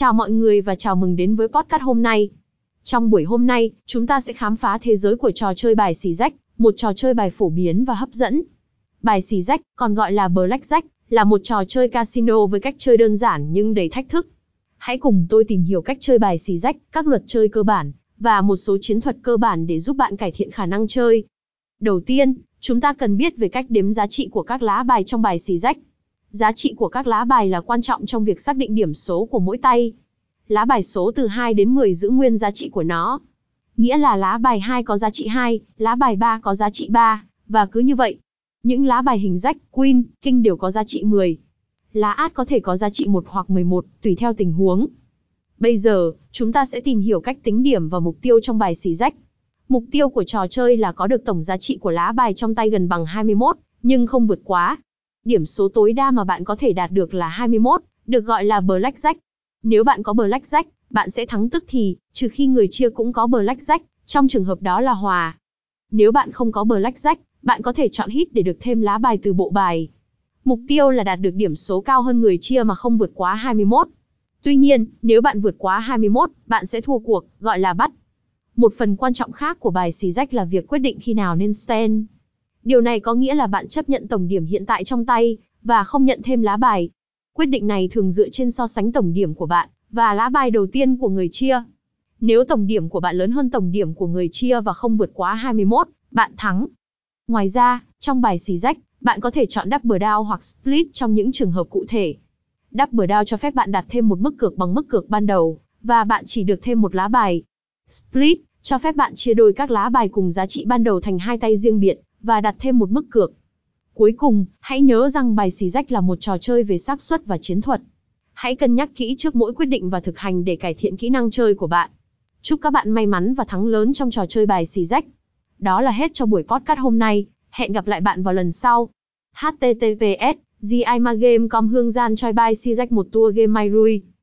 Chào mọi người và chào mừng đến với podcast hôm nay. Trong buổi hôm nay, chúng ta sẽ khám phá thế giới của trò chơi bài xì rách, một trò chơi bài phổ biến và hấp dẫn. Bài xì rách, còn gọi là blackjack, là một trò chơi casino với cách chơi đơn giản nhưng đầy thách thức. Hãy cùng tôi tìm hiểu cách chơi bài xì rách, các luật chơi cơ bản và một số chiến thuật cơ bản để giúp bạn cải thiện khả năng chơi. Đầu tiên, chúng ta cần biết về cách đếm giá trị của các lá bài trong bài xì rách. Giá trị của các lá bài là quan trọng trong việc xác định điểm số của mỗi tay. Lá bài số từ 2 đến 10 giữ nguyên giá trị của nó. Nghĩa là lá bài 2 có giá trị 2, lá bài 3 có giá trị 3, và cứ như vậy. Những lá bài hình rách, queen, king đều có giá trị 10. Lá át có thể có giá trị 1 hoặc 11, tùy theo tình huống. Bây giờ, chúng ta sẽ tìm hiểu cách tính điểm và mục tiêu trong bài xì rách. Mục tiêu của trò chơi là có được tổng giá trị của lá bài trong tay gần bằng 21, nhưng không vượt quá. Điểm số tối đa mà bạn có thể đạt được là 21, được gọi là blackjack. Nếu bạn có blackjack, bạn sẽ thắng tức thì, trừ khi người chia cũng có blackjack, trong trường hợp đó là hòa. Nếu bạn không có blackjack, bạn có thể chọn hit để được thêm lá bài từ bộ bài. Mục tiêu là đạt được điểm số cao hơn người chia mà không vượt quá 21. Tuy nhiên, nếu bạn vượt quá 21, bạn sẽ thua cuộc, gọi là bắt. Một phần quan trọng khác của bài xì rách là việc quyết định khi nào nên stand. Điều này có nghĩa là bạn chấp nhận tổng điểm hiện tại trong tay, và không nhận thêm lá bài. Quyết định này thường dựa trên so sánh tổng điểm của bạn, và lá bài đầu tiên của người chia. Nếu tổng điểm của bạn lớn hơn tổng điểm của người chia và không vượt quá 21, bạn thắng. Ngoài ra, trong bài xì rách, bạn có thể chọn double down hoặc split trong những trường hợp cụ thể. Double down cho phép bạn đặt thêm một mức cược bằng mức cược ban đầu, và bạn chỉ được thêm một lá bài. Split cho phép bạn chia đôi các lá bài cùng giá trị ban đầu thành hai tay riêng biệt, và đặt thêm một mức cược. Cuối cùng, hãy nhớ rằng bài xì rách là một trò chơi về xác suất và chiến thuật. Hãy cân nhắc kỹ trước mỗi quyết định và thực hành để cải thiện kỹ năng chơi của bạn. Chúc các bạn may mắn và thắng lớn trong trò chơi bài xì rách. Đó là hết cho buổi podcast hôm nay. Hẹn gặp lại bạn vào lần sau. https gimagame.com hương gian choi bài xì rách một tour game mai rui